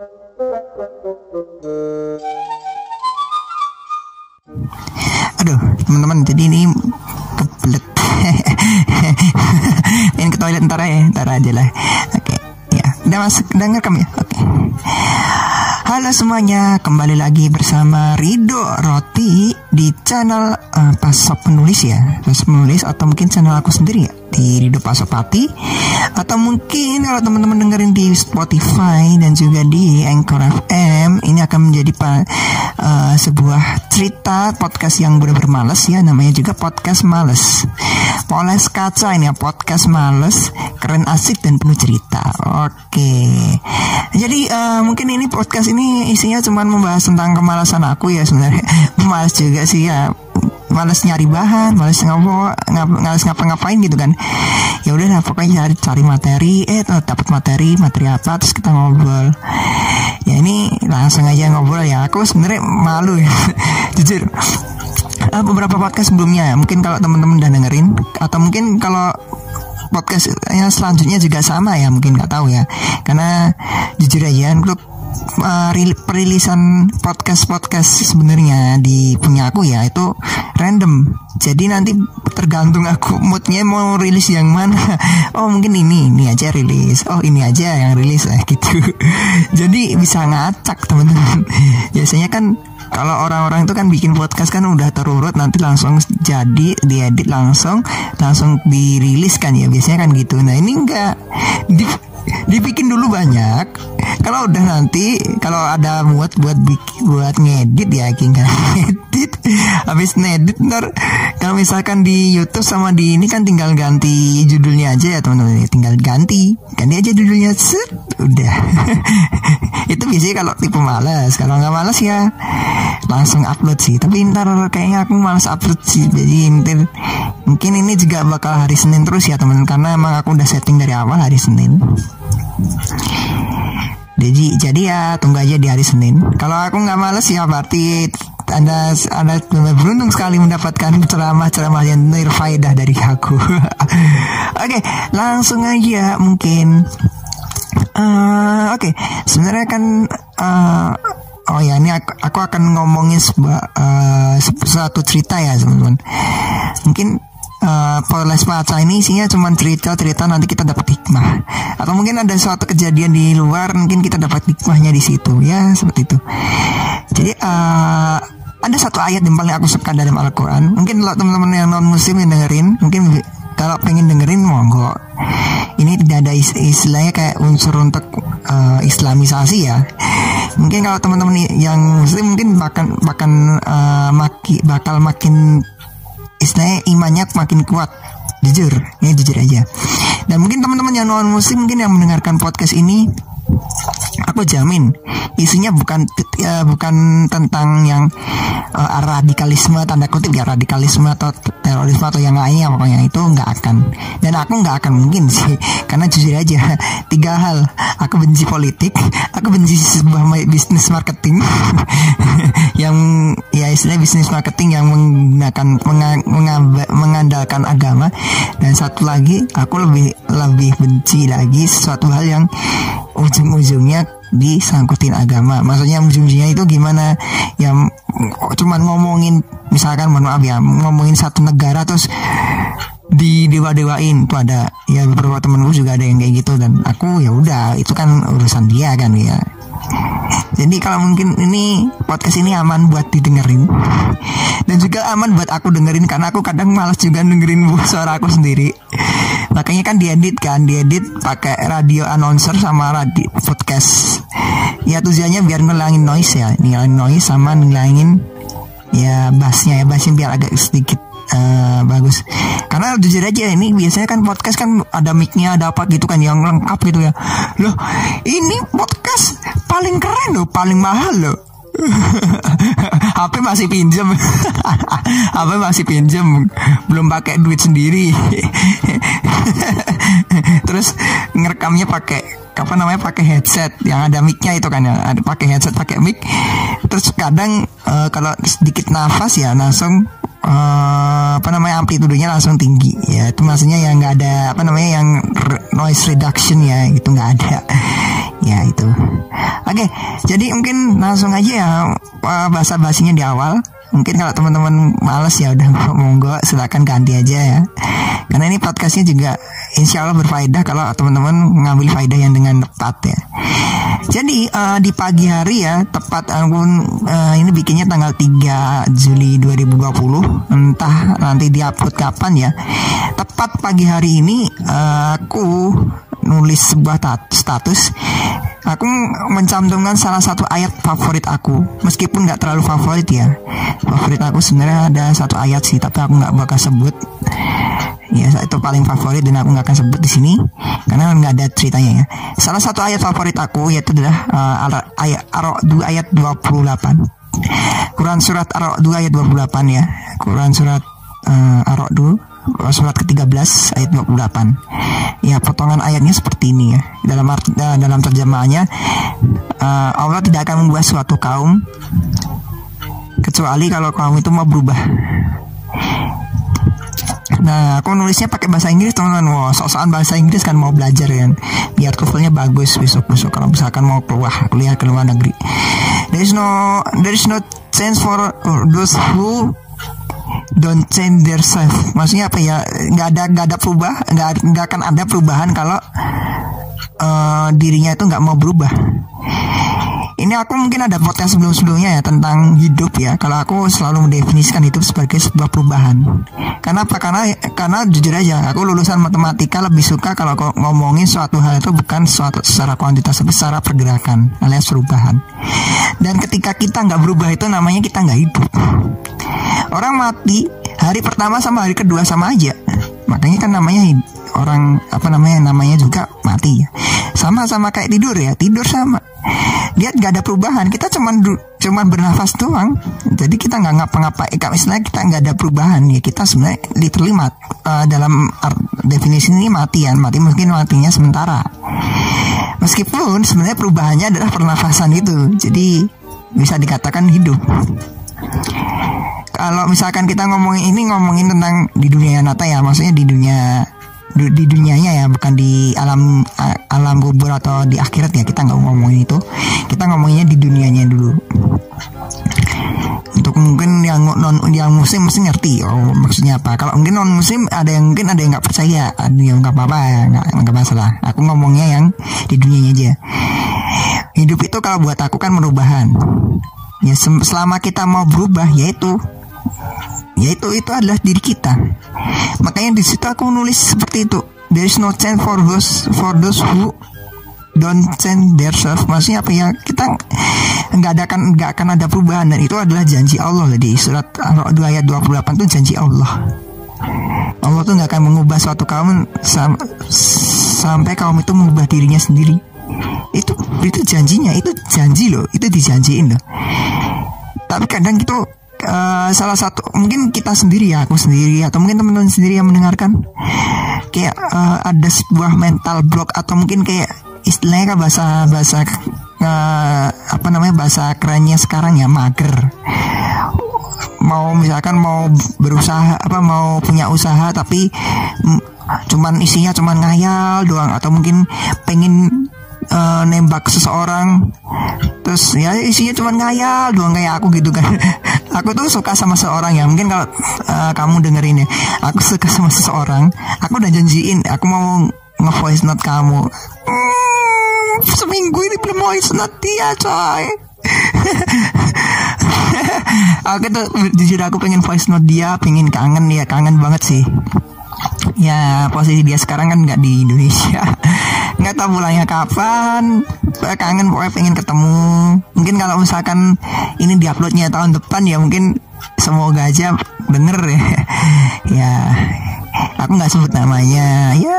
Aduh, teman-teman, jadi ini kebelet. ini ke toilet ntar ya, ntar aja lah. Oke, ya, udah masuk, udah ngerekam ya. Oke. Halo semuanya, kembali lagi bersama Rido Roti di channel uh, Pasok Penulis ya, Pasok Penulis atau mungkin channel aku sendiri ya di Rido Pasopati atau mungkin kalau teman-teman dengerin di Spotify dan juga di Anchor FM ini akan menjadi uh, sebuah cerita podcast yang benar-benar males ya namanya juga podcast males. Poles kaca ini ya podcast males keren asik dan penuh cerita. Oke. Jadi uh, mungkin ini podcast ini isinya cuma membahas tentang kemalasan aku ya sebenarnya. Malas juga sih ya males nyari bahan, males ngopo, ngap, males ngapa-ngapain gitu kan. Ya udah pokoknya cari cari materi, eh dapat materi, materi apa terus kita ngobrol. Ya ini langsung aja ngobrol ya. Aku sebenarnya malu ya. Jujur. Uh, beberapa podcast sebelumnya ya, mungkin kalau teman-teman udah dengerin atau mungkin kalau podcast yang selanjutnya juga sama ya mungkin nggak tahu ya karena jujur aja untuk uh, perilisan podcast-podcast sebenarnya di punya aku ya itu random. Jadi nanti tergantung aku moodnya mau rilis yang mana. Oh mungkin ini ini aja rilis. Oh ini aja yang rilis eh, gitu. Jadi bisa ngacak teman-teman. Biasanya kan kalau orang-orang itu kan bikin podcast kan udah terurut nanti langsung jadi diedit langsung langsung dirilis kan ya biasanya kan gitu. Nah ini enggak di dibikin dulu banyak kalau udah nanti kalau ada muat buat bikin buat ngedit ya king ngedit. Habis ngedit ntar kalau misalkan di YouTube sama di ini kan tinggal ganti judulnya aja ya teman-teman. Tinggal ganti. Ganti aja judulnya set udah. Itu biasanya kalau tipe malas kalau nggak malas ya langsung upload sih. Tapi ntar kayaknya aku malas upload sih. Jadi ntar mungkin ini juga bakal hari Senin terus ya teman karena emang aku udah setting dari awal hari Senin jadi jadi ya tunggu aja di hari Senin. Kalau aku nggak males ya berarti anda anda beruntung sekali mendapatkan ceramah-ceramah yang nirfaedah dari aku. Oke, okay, langsung aja mungkin. Uh, Oke, okay. sebenarnya kan uh, Oh ya, ini aku, aku akan ngomongin sebuah uh, satu cerita ya teman-teman. Mungkin uh, Poles Paca ini isinya cuma cerita-cerita nanti kita dapat hikmah. Atau mungkin ada suatu kejadian di luar mungkin kita dapat hikmahnya di situ. Ya seperti itu. Jadi uh, ada satu ayat yang paling aku suka dalam Al-Quran. Mungkin kalau teman-teman yang non muslim yang dengerin mungkin kalau pengen dengerin monggo. Ini tidak ada istilahnya kayak unsur untuk uh, islamisasi ya. Mungkin kalau teman-teman yang muslim mungkin bahkan bahkan uh, maki, bakal makin istilahnya imannya makin kuat. Jujur ini jujur aja. Dan mungkin teman-teman yang non muslim mungkin yang mendengarkan podcast ini aku jamin isinya bukan uh, bukan tentang yang uh, radikalisme tanda kutip ya radikalisme atau terorisme atau yang lainnya pokoknya itu nggak akan. Dan aku nggak akan mungkin sih karena jujur aja tiga hal. Aku benci politik aku benci sebuah bisnis marketing yang ya istilah bisnis marketing yang menggunakan mengandalkan agama. Dan satu lagi aku lebih lebih benci lagi sesuatu hal yang ujung-ujungnya disangkutin agama. Maksudnya ujung-ujungnya itu gimana? Ya cuman ngomongin misalkan mohon maaf ya ngomongin satu negara terus di dewa-dewain tuh ada ya beberapa temenku juga ada yang kayak gitu dan aku ya udah itu kan urusan dia kan ya. Jadi kalau mungkin ini podcast ini aman buat didengerin. Dan juga aman buat aku dengerin karena aku kadang malas juga dengerin suara aku sendiri makanya kan diedit kan diedit pakai radio announcer sama radio podcast. Ya tujuannya biar ngilangin noise ya ngilangin noise sama ngilangin ya bassnya ya bassnya biar agak sedikit uh, bagus. Karena jujur aja ini biasanya kan podcast kan ada micnya ada apa gitu kan yang lengkap gitu ya. Loh ini podcast paling keren loh paling mahal loh HP masih pinjem HP masih pinjem belum pakai duit sendiri. Terus ngerekamnya pakai apa namanya pakai headset. Yang ada micnya itu kan ya. Pakai headset pakai mic. Terus kadang uh, kalau sedikit nafas ya langsung uh, apa namanya amplitudenya langsung tinggi. Ya itu maksudnya yang nggak ada apa namanya yang noise reduction ya itu nggak ada. Ya itu. Oke jadi mungkin langsung aja ya uh, bahasa basinya di awal mungkin kalau teman-teman males ya udah monggo silakan ganti aja ya. Karena ini podcastnya juga insya Allah berfaedah kalau teman-teman mengambil faedah yang dengan tepat ya. Jadi uh, di pagi hari ya tepat aku uh, ini bikinnya tanggal 3 Juli 2020 entah nanti diupload kapan ya. Tepat pagi hari ini uh, aku nulis sebuah status aku mencantumkan salah satu ayat favorit aku. Meskipun nggak terlalu favorit ya. Favorit aku sebenarnya ada satu ayat sih tapi aku nggak bakal sebut. Ya itu paling favorit dan aku nggak akan sebut di sini karena nggak ada ceritanya ya. Salah satu ayat favorit aku yaitu adalah uh, ayat ayat 28 Quran surat Ar-Ra'd ayat 28 ya. Quran surat uh, Ar-Ra'd surat ke-13 ayat 28. Ya, potongan ayatnya seperti ini ya. Dalam arti, uh, dalam terjemahannya uh, Allah tidak akan membuat suatu kaum kecuali kalau kaum itu mau berubah. Nah, aku nulisnya pakai bahasa Inggris teman-teman. Wow, soal bahasa Inggris kan mau belajar kan. Biar TOEFL-nya bagus besok-besok kalau misalkan mau keluar kuliah ke luar negeri. There is no there is no chance for those who don't change their self maksudnya apa ya? Nggak ada nggak ada perubahan nggak nggak akan ada perubahan kalau uh, dirinya itu nggak mau berubah ini aku mungkin ada podcast sebelum-sebelumnya ya tentang hidup ya. Kalau aku selalu mendefinisikan hidup sebagai sebuah perubahan. Karena apa? Karena karena jujur aja, aku lulusan matematika lebih suka kalau ngomongin suatu hal itu bukan suatu secara kuantitas tapi secara pergerakan alias perubahan. Dan ketika kita nggak berubah itu namanya kita nggak hidup. Orang mati hari pertama sama hari kedua sama aja. Makanya kan namanya orang apa namanya namanya juga mati. Sama-sama kayak tidur ya, tidur sama. Lihat gak ada perubahan, kita cuman cuman bernafas doang. Jadi kita nggak ngapa-ngapain. Kalau misalnya kita nggak ada perubahan ya kita sebenarnya literally uh, dalam definisi ini mati ya, mati mungkin matinya sementara. Meskipun sebenarnya perubahannya adalah pernafasan itu. Jadi bisa dikatakan hidup kalau misalkan kita ngomongin ini ngomongin tentang di dunia nyata ya maksudnya di dunia di, dunianya ya bukan di alam alam kubur atau di akhirat ya kita nggak ngomongin itu. Kita ngomonginnya di dunianya dulu. Untuk mungkin yang non yang muslim mesti ngerti oh maksudnya apa. Kalau mungkin non muslim ada yang mungkin ada yang nggak percaya ada yang nggak apa-apa ya nggak nggak masalah. Aku ngomongnya yang di dunianya aja. Hidup itu kalau buat aku kan merubahan ya selama kita mau berubah yaitu yaitu itu adalah diri kita. Makanya di situ aku nulis seperti itu. There is no chance for those for those who don't change their self maksudnya apa ya? Kita nggak ada kan nggak akan ada perubahan. Dan itu adalah janji Allah di surat Al-Ra'd ayat 28 itu janji Allah. Allah tuh nggak akan mengubah suatu kaum sam sampai kaum itu mengubah dirinya sendiri. Itu itu janjinya itu janji loh itu dijanjiin loh. Tapi kadang itu uh, salah satu mungkin kita sendiri ya aku sendiri atau mungkin teman-teman sendiri yang mendengarkan. Kayak uh, ada sebuah mental block atau mungkin kayak istilahnya kan bahasa bahasa uh, apa namanya bahasa kerennya sekarang ya mager. Mau misalkan mau berusaha apa mau punya usaha tapi cuman isinya cuman ngayal doang atau mungkin pengen uh, nembak seseorang terus ya isinya cuma ngayal doang kayak aku gitu kan. Aku tuh suka sama seseorang ya mungkin kalau uh, kamu dengerin ya. Aku suka sama seseorang aku udah janjiin aku mau nge-voice note kamu. Hmm, seminggu ini belum voice note dia coy. Aku tuh jujur aku pengen voice note dia pengen kangen ya kangen banget sih. Ya posisi dia sekarang kan nggak di Indonesia nggak tahu pulangnya kapan? Kangen pokoknya pengen ketemu. Mungkin kalau misalkan ini diuploadnya tahun depan ya mungkin semoga aja denger ya. Ya aku nggak sebut namanya. Ya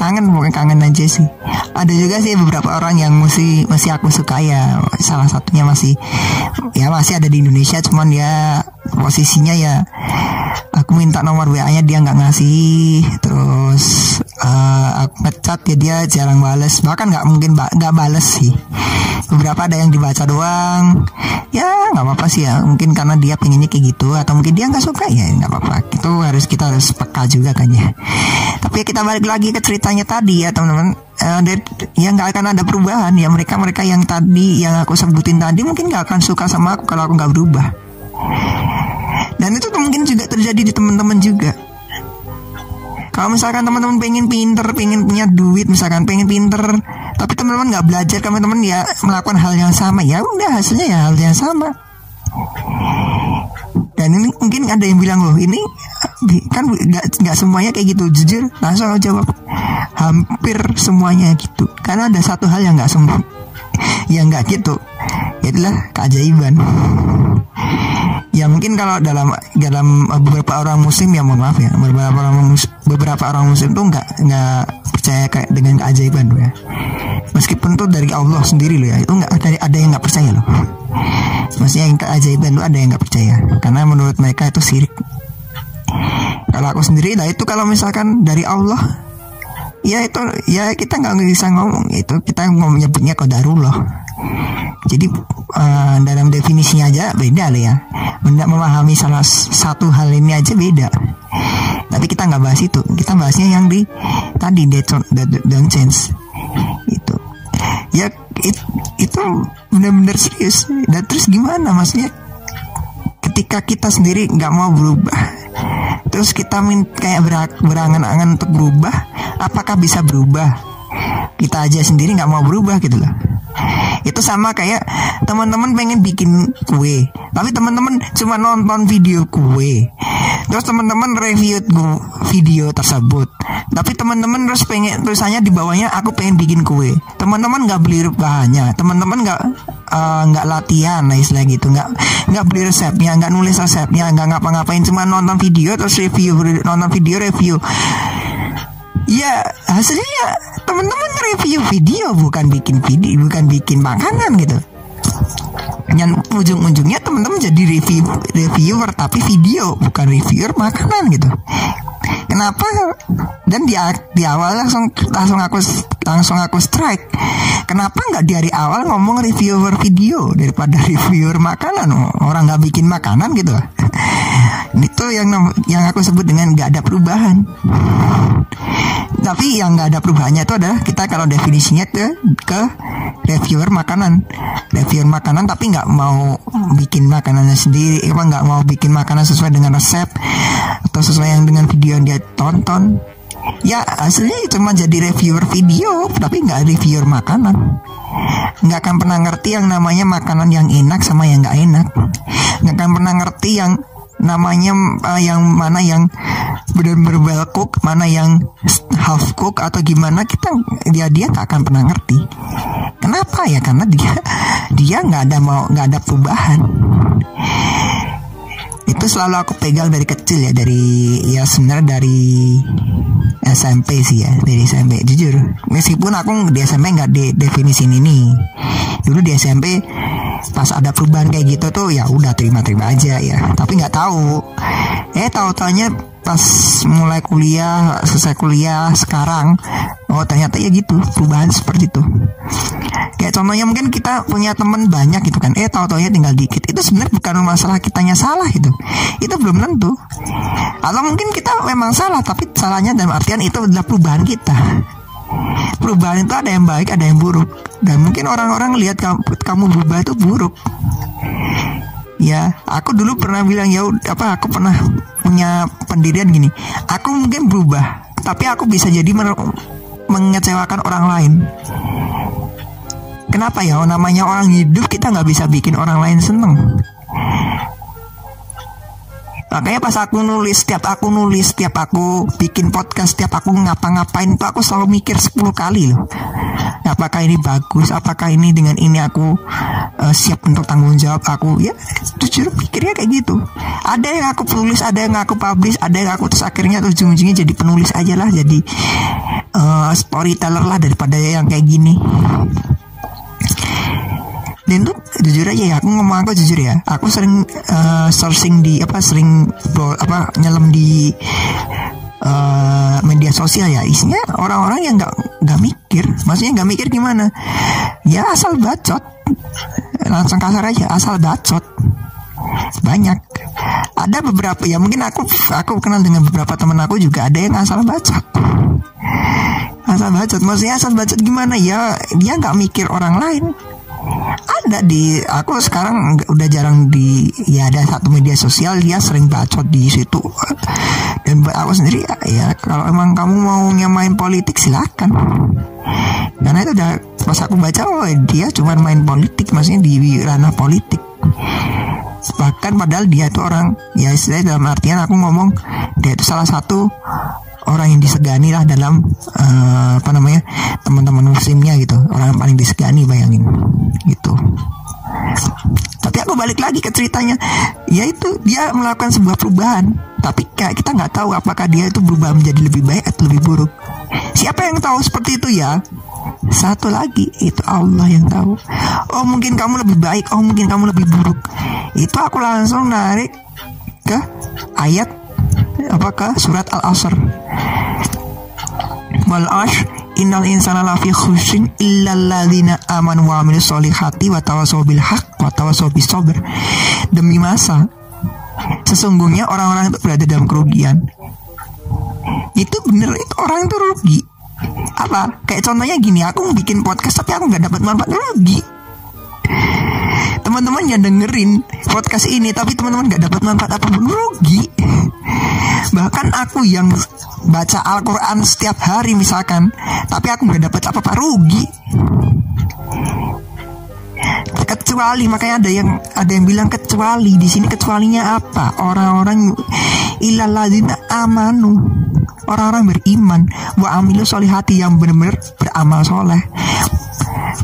kangen pokoknya kangen aja sih. Ada juga sih beberapa orang yang masih masih aku suka ya. Salah satunya masih ya masih ada di Indonesia cuman ya posisinya ya aku minta nomor WA nya dia nggak ngasih. Terus uh, aku ngechat ya dia jarang bales. Bahkan nggak mungkin nggak ba bales sih. Beberapa ada yang dibaca doang. Ya nggak apa-apa sih ya. Mungkin karena dia pengennya kayak gitu atau mungkin dia nggak suka ya nggak apa-apa. Itu harus kita harus peka juga kan ya. Tapi kita balik lagi ke ceritanya tadi ya teman-teman. Uh, ya nggak akan ada perubahan ya. Mereka mereka yang tadi yang aku sebutin tadi mungkin nggak akan suka sama aku kalau aku nggak berubah. Dan itu mungkin juga terjadi di teman-teman juga kalau misalkan teman-teman pengen pinter, pengen punya duit, misalkan pengen pinter, tapi teman-teman nggak belajar, teman-teman ya melakukan hal yang sama, ya udah hasilnya ya hal yang sama. Dan ini mungkin ada yang bilang loh, ini kan nggak semuanya kayak gitu. Jujur, langsung aku jawab, hampir semuanya gitu. Karena ada satu hal yang nggak sembuh, yang nggak gitu, itulah keajaiban ya mungkin kalau dalam dalam beberapa orang muslim ya mohon maaf ya beberapa orang muslim, beberapa orang muslim tuh nggak nggak percaya kayak dengan keajaiban tuh ya. Meskipun tuh dari Allah sendiri loh ya itu nggak ada ada yang nggak percaya loh. Maksudnya yang keajaiban tuh ada yang nggak percaya karena menurut mereka itu sirik kalau aku sendiri lah itu kalau misalkan dari Allah ya itu ya kita nggak bisa ngomong itu kita ngomong nyebutnya kodarullah jadi uh, dalam definisinya aja beda loh ya. Benda memahami salah satu hal ini aja beda. Tapi kita nggak bahas itu. Kita bahasnya yang di tadi don't, don't change itu. Ya it, itu benar-benar serius. Dan terus gimana maksudnya? Ketika kita sendiri nggak mau berubah, terus kita min kayak berangan-angan untuk berubah, apakah bisa berubah? Kita aja sendiri nggak mau berubah gitu loh. Itu sama kayak teman-teman pengen bikin kue tapi teman-teman cuma nonton video kue. Terus teman-teman review video tersebut tapi teman-teman terus pengen tulisannya di bawahnya aku pengen bikin kue. Teman-teman nggak beli bahannya teman-teman nggak eh, nggak uh, latihan nah istilah gitu. Nggak nggak beli resepnya nggak nulis resepnya nggak ngapa-ngapain cuma nonton video terus review nonton video review. Ya hasilnya teman-teman review video bukan bikin video bukan bikin makanan gitu. Yang ujung-ujungnya teman-teman jadi review reviewer tapi video bukan reviewer makanan gitu. Kenapa? Dan di di awal langsung langsung aku langsung aku strike. Kenapa nggak dari awal ngomong reviewer video daripada reviewer makanan? Orang nggak bikin makanan gitu itu yang yang aku sebut dengan nggak ada perubahan. Tapi yang nggak ada perubahannya itu adalah kita kalau definisinya ke ke reviewer makanan. Reviewer makanan tapi nggak mau bikin makanannya sendiri apa nggak mau bikin makanan sesuai dengan resep atau sesuai yang dengan video yang dia tonton. Ya aslinya cuma jadi reviewer video tapi nggak reviewer makanan. Nggak akan pernah ngerti yang namanya makanan yang enak sama yang nggak enak. Nggak akan pernah ngerti yang namanya uh, yang mana yang benar-benar well cook, mana yang half cook atau gimana kita dia dia tak akan pernah ngerti. Kenapa ya? Karena dia dia nggak ada mau nggak ada perubahan. Itu selalu aku pegang dari kecil ya dari ya sebenarnya dari SMP sih ya dari SMP jujur meskipun aku di SMP nggak de definisi ini dulu di SMP pas ada perubahan kayak gitu tuh ya udah terima-terima aja ya. Tapi nggak tahu. Eh tahu taunya pas mulai kuliah selesai kuliah sekarang oh ternyata ya gitu perubahan seperti itu. Kayak contohnya mungkin kita punya teman banyak gitu kan. Eh tahu taunya tinggal dikit. Itu sebenarnya bukan masalah kitanya salah itu. Itu belum tentu. Atau mungkin kita memang salah tapi salahnya dalam artian itu adalah perubahan kita perubahan itu ada yang baik ada yang buruk. Dan mungkin orang-orang lihat kamu, kamu berubah itu buruk. Ya aku dulu pernah bilang ya apa aku pernah punya pendirian gini aku mungkin berubah tapi aku bisa jadi mengecewakan orang lain. Kenapa ya? Namanya orang hidup kita nggak bisa bikin orang lain seneng Makanya pas aku nulis, setiap aku nulis, setiap aku bikin podcast, setiap aku ngapa-ngapain tuh aku selalu mikir 10 kali loh. Apakah ini bagus? Apakah ini dengan ini aku uh, siap untuk tanggung jawab aku? Ya jujur pikirnya kayak gitu. Ada yang aku tulis, ada yang aku publish, ada yang aku terus akhirnya terus ujung-ujungnya jadi penulis aja lah, jadi uh, storyteller lah daripada yang kayak gini dan tuh jujur aja ya aku ngomong aku jujur ya? Aku sering uh, searching di apa sering bro, apa nyelam di uh, media sosial ya. Isinya orang-orang yang nggak nggak mikir. Maksudnya nggak mikir gimana ya asal bacot. Langsung kasar aja asal bacot. Banyak. Ada beberapa ya mungkin aku aku kenal dengan beberapa teman aku juga ada yang asal bacot. Asal asal bacot. Maksudnya asal bacot gimana? Ya dia nggak mikir orang lain ada di aku sekarang udah jarang di ya ada satu media sosial dia sering bacot di situ. Dan buat aku sendiri ya kalau emang kamu mau nyamain politik silakan. Karena itu udah pas aku baca oh dia cuma main politik maksudnya di ranah politik. Bahkan padahal dia itu orang ya istilahnya dalam artian aku ngomong dia itu salah satu orang yang disegani lah dalam uh, apa namanya teman-teman muslimnya gitu. Orang yang paling disegani bayangin. Gitu. Tapi aku balik lagi ke ceritanya. Yaitu dia melakukan sebuah perubahan. Tapi kayak kita nggak tahu apakah dia itu berubah menjadi lebih baik atau lebih buruk. Siapa yang tahu seperti itu ya? Satu lagi itu Allah yang tahu. Oh mungkin kamu lebih baik oh mungkin kamu lebih buruk. Itu aku langsung narik ke ayat apakah surat al-asr? Wal asr innal insana lafi khusyin illa alladzina amanu wa amilus solihati wa tawasaw bil haq wa tawasaw bis sabr. Demi masa sesungguhnya orang-orang itu berada dalam kerugian. Itu bener itu orang itu rugi. Apa? Kayak contohnya gini aku bikin podcast tapi aku nggak dapat manfaat rugi. Teman-teman yang dengerin podcast ini tapi teman-teman nggak dapat manfaat apa pun rugi bahkan aku yang baca Al-Quran setiap hari misalkan tapi aku nggak dapat apa-apa rugi. Kecuali makanya ada yang ada yang bilang kecuali di sini kecualinya apa? Orang-orang ilaladina amanu. Orang-orang beriman. Wa amilu solihati yang benar-benar beramal soleh.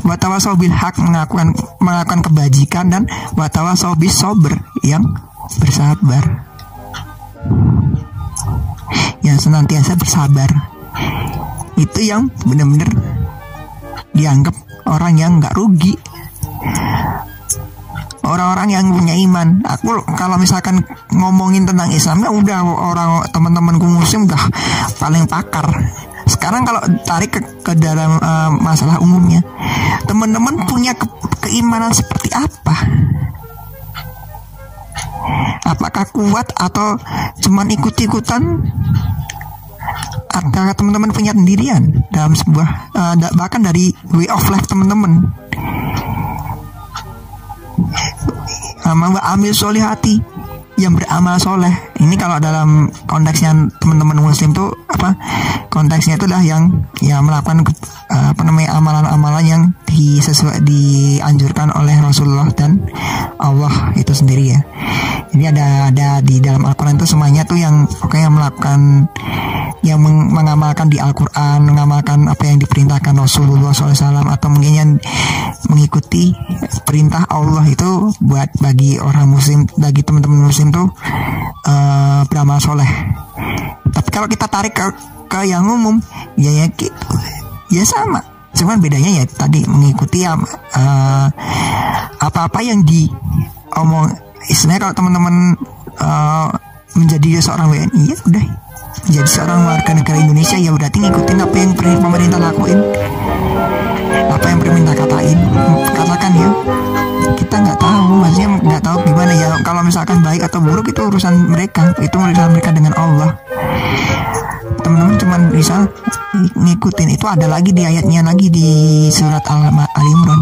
Watawasau bil hak mengakukan melakukan kebajikan dan watawasau bis sober yang bersabar yang senantiasa bersabar itu yang benar-benar dianggap orang yang nggak rugi orang-orang yang punya iman. Aku kalau misalkan ngomongin tentang Islam ya udah orang teman-temanku muslim udah paling pakar. Sekarang kalau tarik ke, ke dalam uh, masalah umumnya, teman-teman punya ke, keimanan seperti apa? Apakah kuat atau cuman ikut-ikutan? Apakah teman-teman punya pendirian dalam sebuah uh, bahkan dari way of life teman-teman? Amal amil solihati yang beramal soleh ini kalau dalam konteksnya teman-teman muslim tuh apa konteksnya itu adalah yang ya melakukan uh, apa namanya amalan-amalan yang disesuai dianjurkan oleh Rasulullah dan Allah itu sendiri ya. Jadi ada ada di dalam Al-Quran itu semuanya tuh yang pokoknya melakukan yang meng mengamalkan di Al-Quran, mengamalkan apa yang diperintahkan Rasulullah SAW atau mungkin yang mengikuti perintah Allah itu buat bagi orang Muslim, bagi teman-teman Muslim tuh uh, beramal soleh. Tapi kalau kita tarik ke, ke yang umum, ya ya gitu, ya sama. Cuman bedanya ya tadi mengikuti uh, apa-apa yang diomong. Istilahnya kalau teman-teman uh, menjadi seorang WNI ya udah jadi seorang warga negara Indonesia ya berarti ngikutin apa yang pemerintah lakuin apa yang pemerintah katain katakan ya kita nggak tahu maksudnya nggak tahu gimana ya. Kalau misalkan baik atau buruk itu urusan mereka. Itu urusan mereka dengan Allah. Teman-teman cuma bisa ngikutin. Itu ada lagi di ayatnya lagi di surat Al-Imran